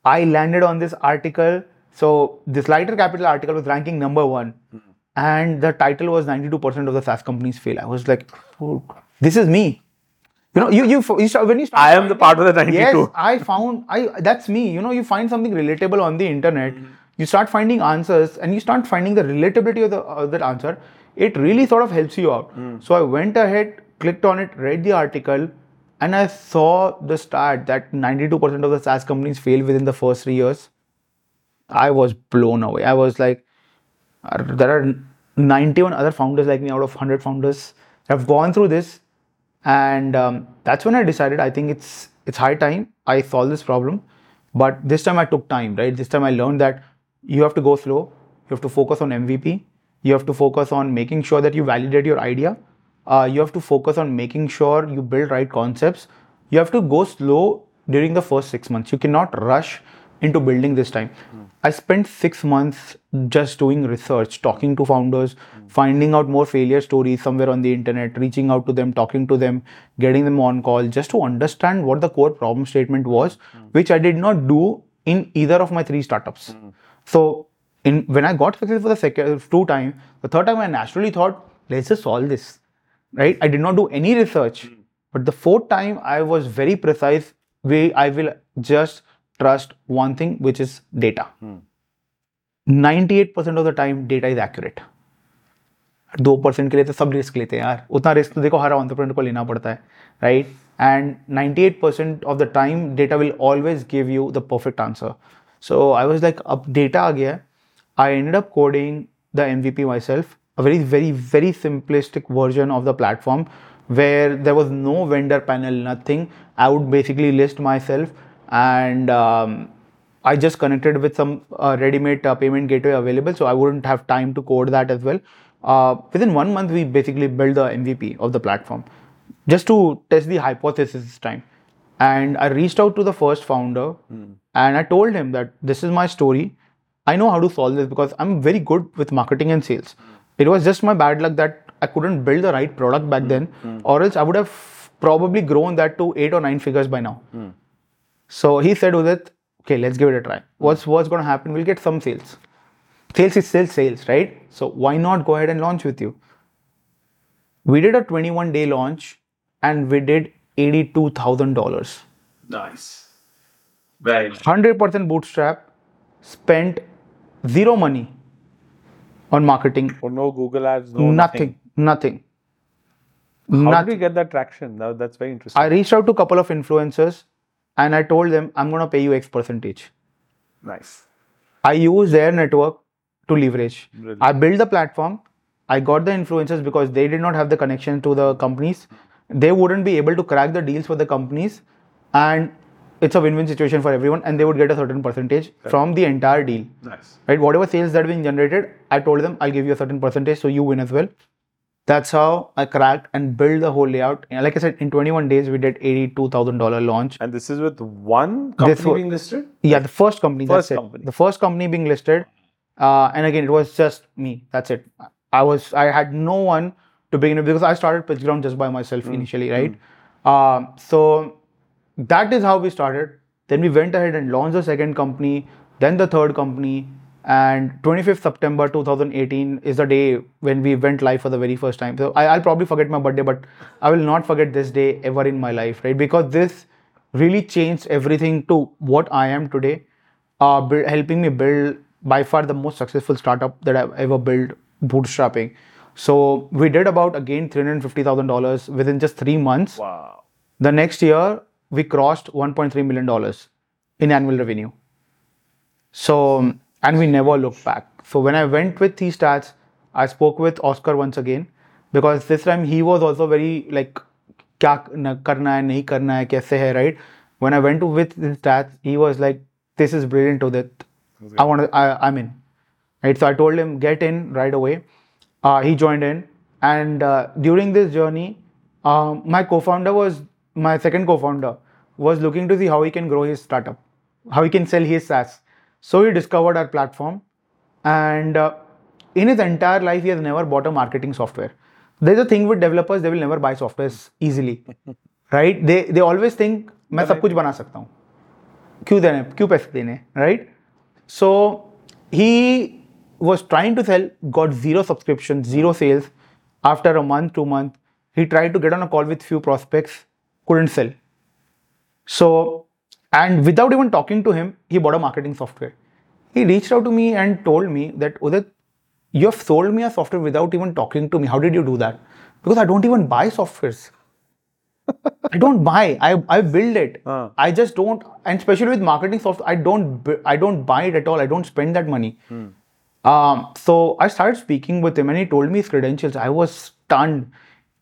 I landed on this article. So this Lighter Capital article was ranking number one. Hmm. And the title was 92% of the SaaS companies fail. I was like, oh, this is me. You know, you you, you start, when you start
I am the part of the 92.
Yes, I found I that's me. You know, you find something relatable on the internet. Hmm. You start finding answers, and you start finding the relatability of the of that answer. It really sort of helps you out. So I went ahead, clicked on it, read the article, and I saw the stat that 92% of the SaaS companies fail within the first three years. I was blown away. I was like, there are 91 other founders like me out of 100 founders have gone through this and um, that's when i decided i think it's it's high time i solve this problem but this time i took time right this time i learned that you have to go slow. You have to focus on mvp you have to focus on making sure that you validate your idea. Uh, you have to focus on making sure you build right concepts. You have to go slow during the first six months. You cannot rush into building this time. Hmm. I spent six months just doing research talking to founders hmm. finding out more failure stories somewhere on the internet reaching out to them talking to them getting them on call just to understand what the core problem statement was hmm. which i did not do in either of my three startups. So in when i got success for the second two time the third time i naturally thought let's just solve this right? I did not do any research but the fourth time i was very precise way i will just trust one thing which is data. Hmm. 98% of the time data is accurate दो percent के लिए तो सब risk लेते हैं यार। उतना risk तो देखो हर ऑन्टरप्रेनर को लेना पड़ता है right and 98% eight percent of the time data will always give you the perfect answer so I was like अब डेटा आ गया I end up coding the M V P myself a very very very simplistic version of the platform where there was no vendor panel nothing I would basically list myself and I just connected with some readymade payment gateway available so I wouldn't have time to code that as well Uh, within one month, we basically built the MVP of the platform, just to test the hypothesis this time. And I reached out to the first founder, hmm. and I told him that this is my story. I know how to solve this because I'm very good with marketing and sales. Hmm. It was just my bad luck that I couldn't build the right product back hmm. then, or else I would have probably grown that to eight or nine figures by now. So he said, Udit, okay, let's give it a try. What's what's going to happen? We'll get some sales. Sales is still sales, right? So why not go ahead and launch with you? We did a 21 day launch and we did $82,000.
Nice. Very nice.
100% bootstrap, spent zero money on marketing,
Oh, no Google ads, no
nothing, nothing.
How
Nothing.
did we get that traction? That, that's very interesting.
I reached out to a couple of influencers and I told them, I'm going to pay you X percentage.
nice.
I use their network to leverage.
Brilliant.
I built the platform. I got the influencers because they did not have the connection to the companies. They wouldn't be able to crack the deals for the companies, and it's a win-win situation for everyone. And they would get a certain percentage from the entire deal,
Nice.
right? Whatever sales that have been generated, I told them I'll give you a certain percentage, so you win as well. That's how I cracked and built the whole layout. And like I said, in 21 days we did eighty-two thousand dollar launch.
And this is with one company
wa-
being listed?
Yeah, the first company.
First company.
it. The first company being listed, uh, and again, it was just me. That's it. I was. I had no one to begin with because I started PitchGround just by myself
Hmm.
initially, right? Um, so that is how we started. Then we went ahead and launched the second company, then the third company, and 25th September 2018 is the day when we went live for the very first time. So I, I'll probably forget my birthday, but I will not forget this day ever in my life, right? Because this really changed everything to what I am today, uh, helping me build by far the most successful startup that I've ever built, bootstrapping. So we did about again $350,000 within just three months.
Wow.
The next year, we crossed $1.3 million in annual revenue. So, and we never looked back. So, when I went with these stats, I spoke with Oscar once again because this time he was also very like, क्या न- करना है नहीं करना है कैसे है right when I went to with his stats he was like this is brilliant to that I want to I, I'm in right so I told him get in right away uh, he joined in and uh, during this journey um, my co-founder was my second co-founder was looking to see how he can grow his startup how he can sell his SaaS so he discovered our platform and uh, in his entire life he has never bought a marketing software there's a thing with developers they will never buy softwares easily right they they always think मैं सब कुछ बना सकता हूँ क्यों देने क्यों पैसे देने right So he was trying to sell got zero subscriptions zero sales after a month two month he tried to get on a call with few prospects couldn't sell. So, and without even talking to him, he bought a marketing software. He reached out to me and told me that Udit, you have sold me a software without even talking to me. How did you do that? Because I don't even buy softwares. I don't buy. I, I build it.
Uh.
I just don't. And especially with marketing software, I don't. I don't buy it at all. I don't spend that money. Um, so I started speaking with him, and he told me his credentials. I was stunned.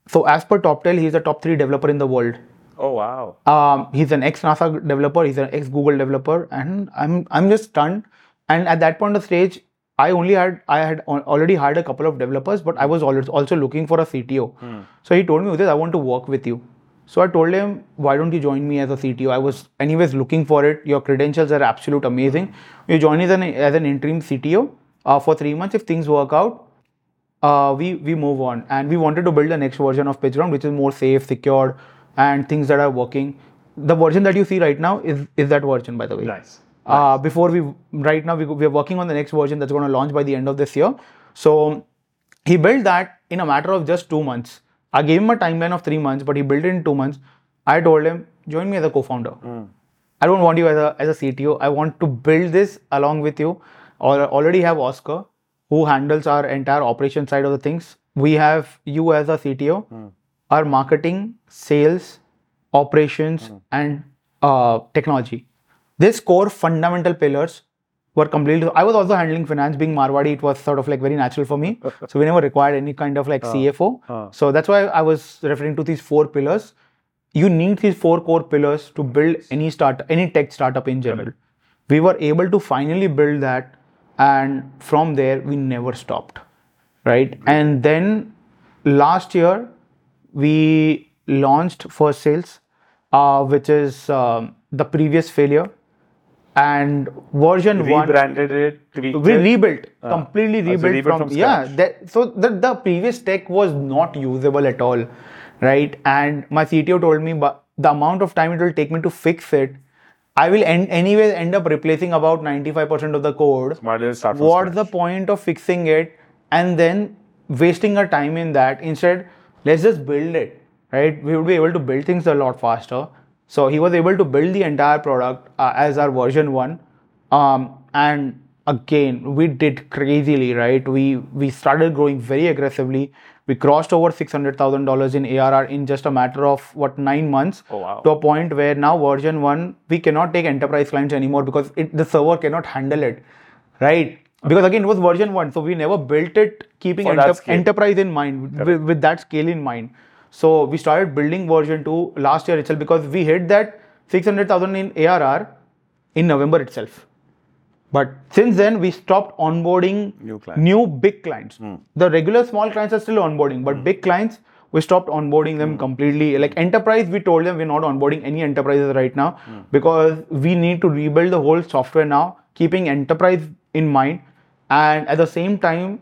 So as per Toptal, he's a top three developer in the world.
Oh wow.
Um, he's an ex NASA developer. He's an ex Google developer, and I'm I'm just stunned. And at that point of stage, I only had I had already hired a couple of developers, but I was also looking for a CTO. So he told me, Udit, I want to work with you. So I told him, why don't you join me as a CTO? I was anyways looking for it. Your credentials are absolute amazing. You join as an as an interim CTO uh, for three months. If things work out, uh, we we move on and we wanted to build the next version of PitchGround, which is more safe, secured, and things that are working. The version that you see right now is is that version, by the way.
Nice.
Uh, before we right now we we are working on the next version that's going to launch by the end of this year. So he built that in a matter of just two months. I gave him a timeline of three months, but he built it in two months. I told him, join me as a co-founder. Hmm. I don't want you as a as a CTO. I want to build this along with you. Or already have Oscar, who handles our entire operation side of the things. We have you as a CTO, hmm. our marketing, sales, operations, hmm. and uh, technology. These core fundamental pillars were completely. I was also handling finance. Being Marwadi, it was sort of like very natural for me. so we never required any kind of like CFO.
uh.
So that's why I was referring to these four pillars. You need these four core pillars to build any start, any tech startup in general. We were able to finally build that, and from there we never stopped, right? And then last year we launched FirstSales, uh, which is um, the previous failure, and version one
Rebranded it.
we
it.
rebuilt completely
Ah, so
rebuilt
rebuilt
from,
from
yeah
scratch.
that, so the, the previous tech was not usable at all right and my cto told me but the amount of time it will take me to fix it i will end, anyways end up replacing about 95% of the code
Might as well start from
what's the point of fixing it and then wasting our time in that instead let's just build it right we would be able to build things a lot faster so he was able to build the entire product uh, as our version 1 um, and again we did crazily right? We we started growing very aggressively. We crossed over $600000 in arr in just a matter of what 9 months
Oh, wow.
to a point where now version 1 we cannot take enterprise clients anymore because it, the server cannot handle it right? Because again it was version 1 so we never built it keeping enter- enterprise in mind with, with that scale in mind so we started building version 2 last year itself because we hit that 600000 in arr in november itself but since then, we stopped onboarding
New clients.
new big clients. Hmm. The regular small clients are still onboarding, but hmm. big clients, we stopped onboarding them hmm. completely. Like enterprise, we told them we're not onboarding any enterprises right now because we need to rebuild the whole software now, keeping enterprise in mind. And at the same time,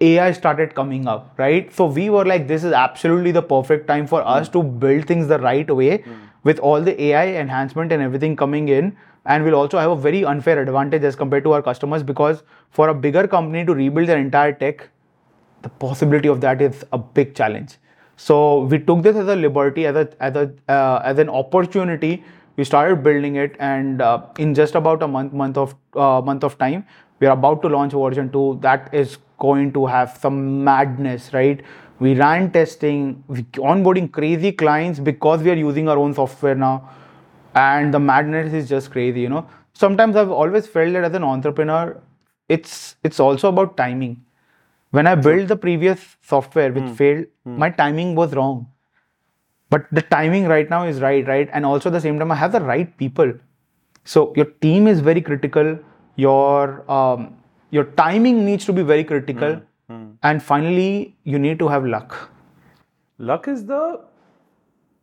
AI started coming up, right? So we were like, this is absolutely the perfect time for us to build things the right way with all the AI enhancement and everything coming in. And we'll also have a very unfair advantage as compared to our customers because for a bigger company to rebuild their entire tech, the possibility of that is a big challenge. So we took this as a liberty, as a as a uh, as an opportunity. We started building it, and uh, in just about a month month of uh, month of time, we are about to launch version two. That is going to have some madness, right? We ran testing, we onboarding crazy clients because we are using our own software now, and the madness is just crazy. You know, sometimes I've always felt that as an entrepreneur, it's it's also about timing when I built the previous software which failed, my timing was wrong. But the timing right now is right, right? And also at the same time, I have the right people. So your team is very critical. Your um, your timing needs to be very critical. Hmm, hmm. And finally, you need to have luck.
Luck is the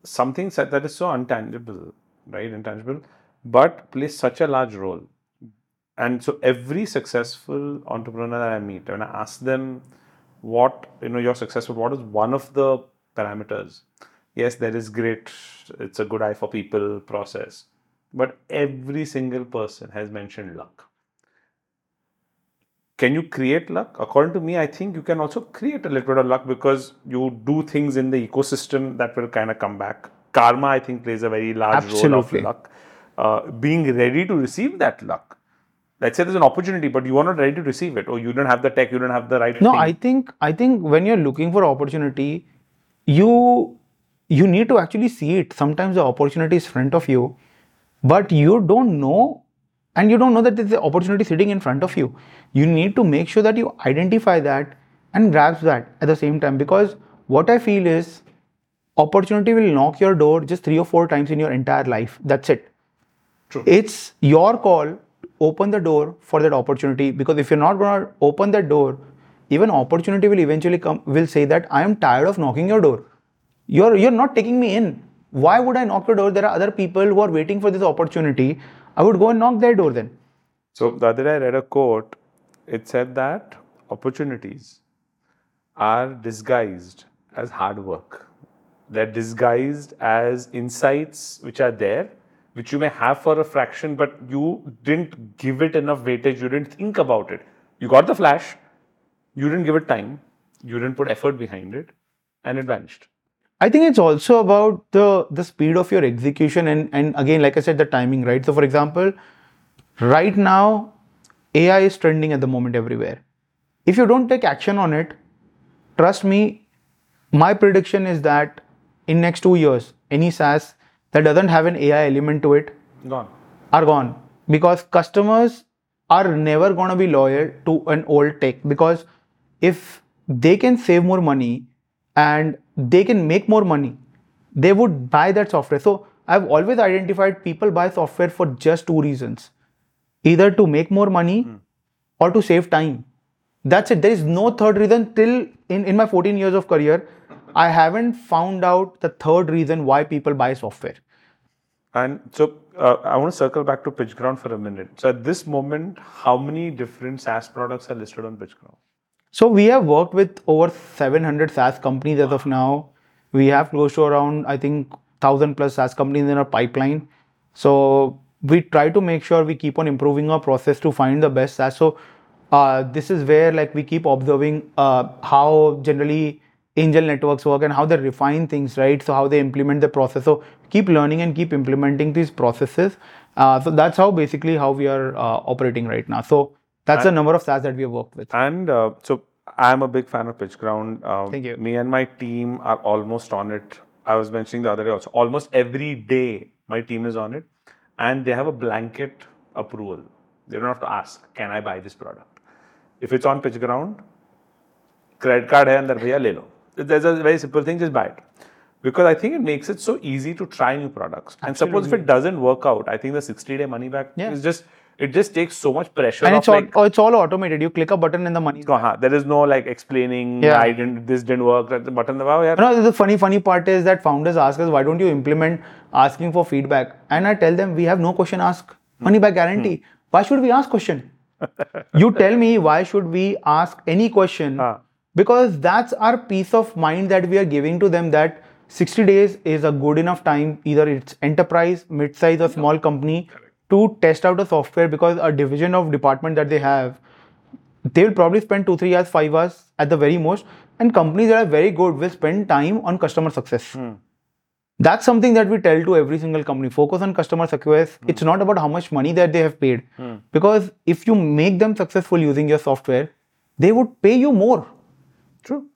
something that that is so untangible, right? Intangible, but plays such a large role. And so every successful entrepreneur that I meet, when I ask them what you know you're successful, what is one of the parameters? Yes, there is great, it's a good eye for people process. But every single person has mentioned luck. Can you create luck? According to me, I think you can also create a little bit of luck because you do things in the ecosystem that will kind of come back karma, I think, plays a very large role of luck. Uh, being ready to receive that luck. Let's say there's an opportunity, but you are not ready to receive it, or you don't have the tech, you don't have the right.
No,
thing.
I think I think when you're looking for opportunity, you you need to actually see it. Sometimes the opportunity is front of you, but you don't know, and you don't know that there's an opportunity sitting in front of you. You need to make sure that you identify that and grasp that at the same time. Because what I feel is, opportunity will knock your door just three or four times in your entire life. That's it.
True.
It's your call to open the door for that opportunity because if you're not going to open that door, even opportunity will eventually come will say that I am tired of knocking your door. You're you're not taking me in. Why would I knock your door? There are other people who are waiting for this opportunity. I would go and knock their door then.
So the other day I read a quote. It said that opportunities are disguised as hard work. They're disguised as insights which are there, which you may have for a fraction, but you didn't give it enough weightage. You didn't think about it. You got the flash. You didn't give it time. You didn't put effort behind it, and it vanished.
I think it's also about the the speed of your execution and and again, like I said, the timing, right? So, for example, right now, AI is trending at the moment everywhere. If you don't take action on it, trust me, my prediction is that in next two years, any SaaS that doesn't have an AI element to it
Gone.
are gone because customers are never going to be loyal to an old tech because if they can save more money and they can make more money. They would buy that software. So i've always identified people buy software for just two reasons. Either to make more money or to save time. That's it. There is no third reason till in, in my 14 years of career i haven't found out the third reason why people buy software.
And so uh, I want to circle back to PitchGround for a minute. So at this moment, how many different SaaS products are listed on PitchGround?
So we have worked with over 700 SaaS companies as of now. We have close to around, I think, 1000 plus SaaS companies in our pipeline. So we try to make sure we keep on improving our process to find the best SaaS. So uh, this is where like we keep observing uh, how generally angel networks work and how they refine things, right? So how they implement the process. So keep learning and keep implementing these processes. Uh, so that's how basically how we are uh, operating right now. So that's the number of SaaS that we have worked with.
And uh, so I'm a big fan of PitchGround. Um,
Thank you.
Me and my team are almost on it. I was mentioning the other day also. Almost every day, my team is on it, and they have a blanket approval. They don't have to ask, "Can I buy this product?" If it's on PitchGround, credit card hai andar bhaiya le lo. There's a very simple thing, just buy it. Because I think it makes it so easy to try new products. Absolutely. And suppose if it doesn't work out, I think the 60 day money back
yeah.
is just it just takes so much pressure
and it's all
like
oh, it's all automated. You click a button and the money.
go, huh, there is no like explaining
Yeah.
I didn't this didn't work that the button wow oh, yeah
You know, the funny funny part is that founders ask us, why don't you implement asking for feedback? And I tell them, we have no question ask, hmm. money back guarantee. Hmm. Why should we ask question? you tell me why should we ask any question? Because that's our peace of mind that we are giving to them that 60 days is a good enough time, either it's enterprise, mid-size or small company to test out a software because a division of department that they have they will probably spend two, three hours, five hours at the very most. And companies that are very good will spend time on customer success. Hmm. That's something that we tell to every single company. Focus on customer success. Hmm. It's not about how much money that they have paid. Hmm. Because if you make them successful using your software, they would pay you more.
true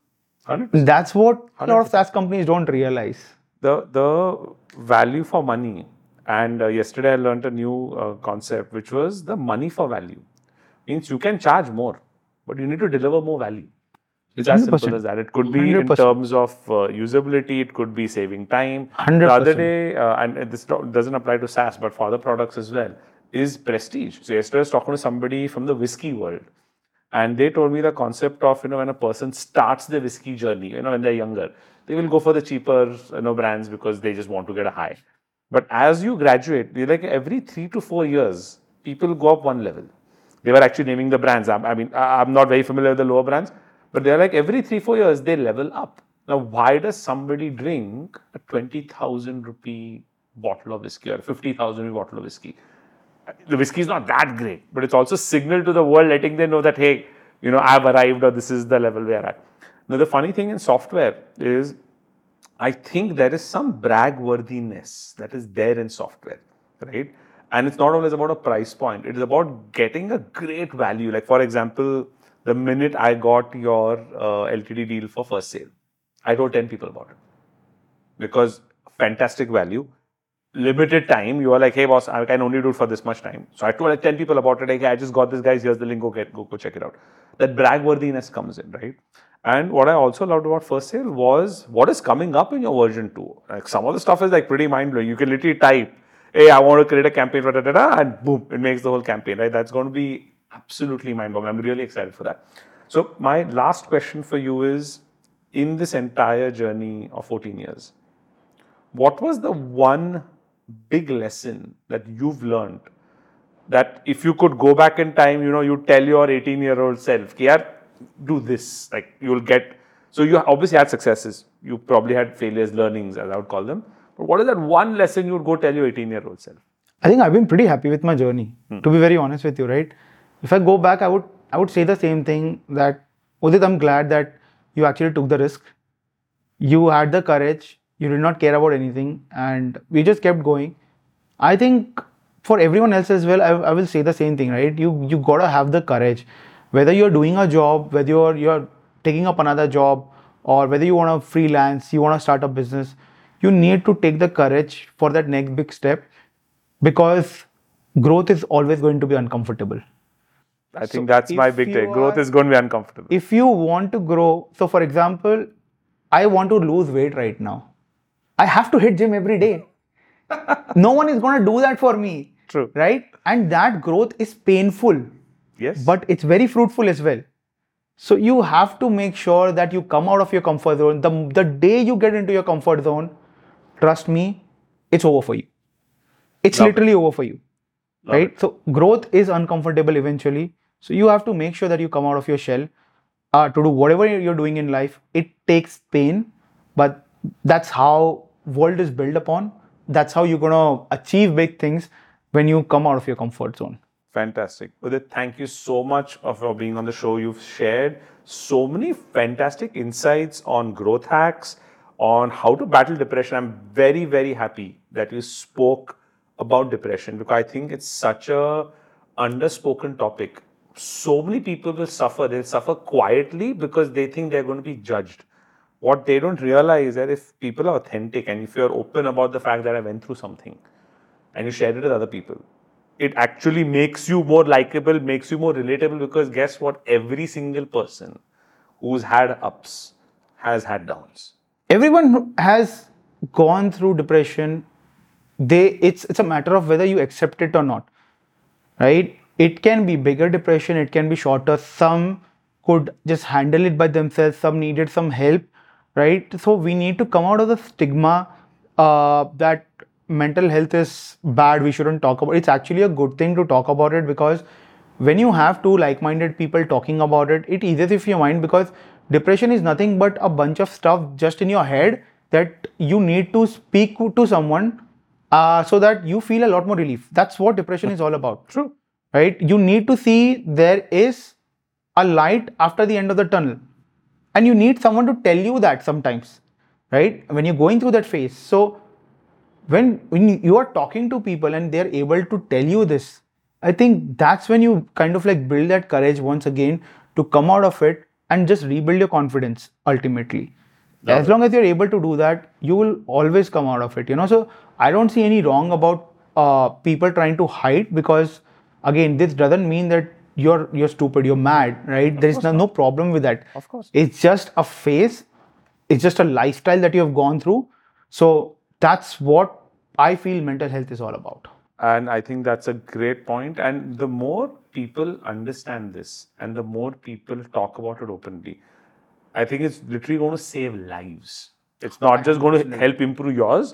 100%.
That's what a lot of SaaS companies don't realize.
the the value for money and uh, yesterday I learned a new uh, concept which was the money for value means you can charge more but you need to deliver more value it's as simple
100%.
as that it could be in
100%.
terms of uh, usability it could be saving time
100%.
the other day uh, and this doesn't apply to SaaS but for other products as well is prestige so yesterday I was talking to somebody from the whiskey world and they told me the concept of you know when a person starts the whiskey journey you know when they're younger they will go for the cheaper you know brands because they just want to get a high but as you graduate like every three to four years people go up one level. They were actually naming the brands. I, I mean i'm not very familiar with the lower brands but they're like every three four years they level up. Now why does somebody drink a 20000 rupee bottle of whiskey or a 50000 rupee bottle of whiskey? The whiskey is not that great, but it's also signal to the world, letting them know that hey, you know, I've arrived or this is the level we're at. Now, the funny thing in software is I think there is some brag worthiness that is there in software, right? And it's not always about a price point, it is about getting a great value. Like, for example, the minute I got your uh, LTD deal for first sale, I told 10 people about it because fantastic value. Limited time, you are like, hey boss, I can only do it for this much time. So I told like 10 people about it. Like, hey, I just got this, guys. Here's the link. Go get, go, go check it out. That brag worthiness comes in, right? And what I also loved about first sale was what is coming up in your version two. Like some of the stuff is like pretty mind blowing. You can literally type, hey, I want to create a campaign da da da, and boom, it makes the whole campaign, right? That's going to be absolutely mind blowing. I'm really excited for that. So my last question for you is, in this entire journey of 14 years, what was the one big lesson that you've learned that if you could go back in time, you know, you tell your 18 year old self, do this, like you'll get. So you obviously had successes. You probably had failures, learnings, as I would call them. But what is that one lesson you would go tell your 18 year old self?
I think I've been pretty happy with my journey, hmm. to be very honest with you, right? If I go back, I would I would say the same thing that Udit, I'm glad that you actually took the risk. You had the courage, you did not care about anything, and we just kept going. I think for everyone else as well, I, I will say the same thing, right? You you gotta have the courage. Whether you're doing a job, whether you're you're taking up another job, or whether you want to freelance, you want to start a business, you need to take the courage for that next big step because growth is always going to be uncomfortable.
I think
So
that's my big take. Growth is going to be uncomfortable.
If you want to grow, so for example, I want to lose weight right now. I have to hit gym every day. no one is going to do that for me.
True.
Right? And that growth is painful,
Yes.
but it's very fruitful as well. So you have to make sure that you come out of your comfort zone. The, the day you get into your comfort zone, trust me, it's over for you. It's
Love it.
literally over for you.
Love
right? So growth is uncomfortable eventually. So you have to make sure that you come out of your shell uh, to do whatever you're doing in life. It takes pain, but that's how world is built upon. That's how you're gonna achieve big things when you come out of your comfort zone.
Fantastic. Udit, thank you so much for being on the show. You've shared so many fantastic insights on growth hacks, on how to battle depression. I'm very, very happy that you spoke about depression because I think it's such a underspoken topic. So many people will suffer. They'll suffer quietly because they think they're going to be judged. What they don't realize is that if people are authentic and if you're open about the fact that I went through something, and you share it with other people, it actually makes you more likable, makes you more relatable because guess what? Every single person who's had ups has had downs.
Everyone who has gone through depression. They it's it's a matter of whether you accept it or not. right? It can be bigger depression, it can be shorter. Some could just handle it by themselves, some needed some help, right? So we need to come out of the stigma uh, that mental health is bad, we shouldn't talk about it. It's actually a good thing to talk about it because when you have two like minded people talking about it, it eases if your mind because depression is nothing but a bunch of stuff just in your head that you need to speak to someone uh, so that you feel a lot more relief. That's what depression is all about.
True.
Right? You need to see there is a light after the end of the tunnel. And you need someone to tell you that sometimes. Right? When you're going through that phase. So when when you are talking to people and they're able to tell you this, I think that's when you kind of like build that courage once again to come out of it and just rebuild your confidence ultimately. As long as you're able to do that you will always come out of it you know? So i don't see any wrong about uh, people trying to hide because again this doesn't mean that you're you're stupid you're mad right? There is no, no problem with that.
Of course.
it's just a phase it's just a lifestyle that you have gone through. So that's what i feel mental health is all about
And I think that's a great point. And the more people understand this and the more people talk about it openly, I think it's literally going to save lives. It's not just going to help improve yours,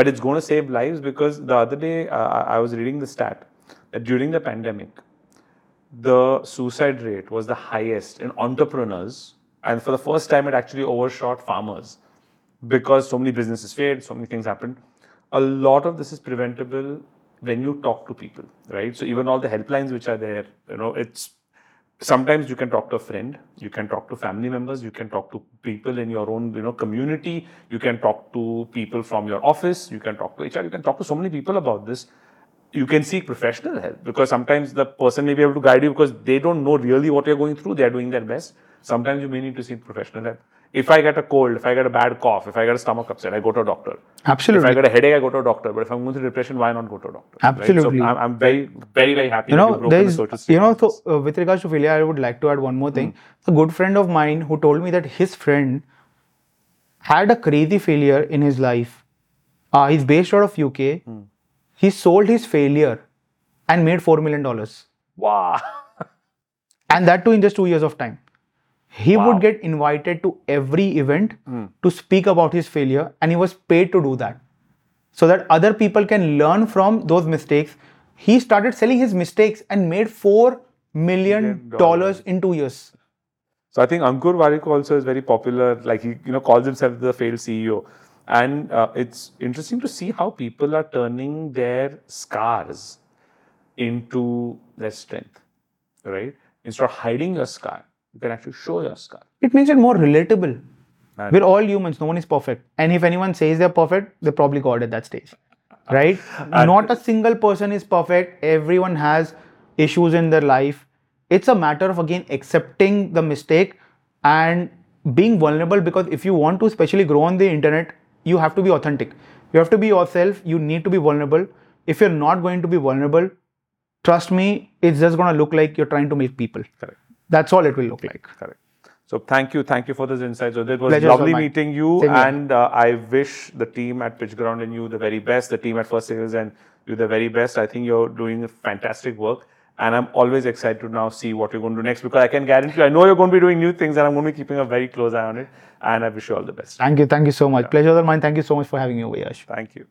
but it's going to save lives because the other day uh, I I was reading the stat that during the pandemic, the suicide rate was the highest in entrepreneurs. And for the first time, it actually overshot farmers because so many businesses failed, so many things happened. A lot of this is preventable when you talk to people, right? So even all the helplines which are there, you know, it's sometimes you can talk to a friend you can talk to family members you can talk to people in your own you know community you can talk to people from your office you can talk to hr you can talk to so many people about this you can seek professional help because sometimes the person may be able to guide you because they don't know really what you're going through they're doing their best sometimes you may need to seek professional help if i get a cold if i get a bad cough if i get a stomach upset i go to a doctor
Absolutely.
if I get a headache, I go to a doctor. But if I'm going through depression, why not go to a doctor? right?
Absolutely.
So I'm, I'm very, very, very happy.
you
that
know
you've broken the
there's you know so uh, with regards to failure i would like to add one more thing a good friend of mine who told me that his friend had a crazy failure in his life uh, he's based out of uk he sold his failure and made 4 million dollars
wow.
and that too in just 2 years of time he
Wow.
Would get invited to every event to speak about his failure and he was paid to do that so that other people can learn from those mistakes he started selling his mistakes and made 4 million
Million
dollars in 2 years
So I think Ankur Warikoo also is very popular. Like he, you know, calls himself the failed CEO, and uh, it's interesting to see how people are turning their scars into their strength. Right? Instead of hiding your scar, you can actually show your scar.
it makes it more relatable.
And-
we're all humans no one is perfect. And if anyone says they're perfect they're probably god at that stage right? Not a single person is perfect. Everyone has issues in their life. It's a matter of again accepting the mistake and being vulnerable because if you want to especially grow on the internet you have to be authentic. You have to be yourself. You need to be vulnerable. If you're not going to be vulnerable trust me it's just going to look like you're trying to make people.
Correct.
That's all it will look like
Correct. So thank you, thank you for this insight. So it was
Pleasure
lovely meeting you,
Same
and uh, I wish the team at PitchGround and you the very best. The team at FirstSales and you the very best. I think you're doing fantastic work, and I'm always excited to now see what you're going to do next because I can guarantee you, I know you're going to be doing new things, and I'm going to be keeping a very close eye on it. And I wish you all the best.
Thank you. Thank you so much. Pleasure is all mine. Thank you so much for having me over, Yash.
Thank you.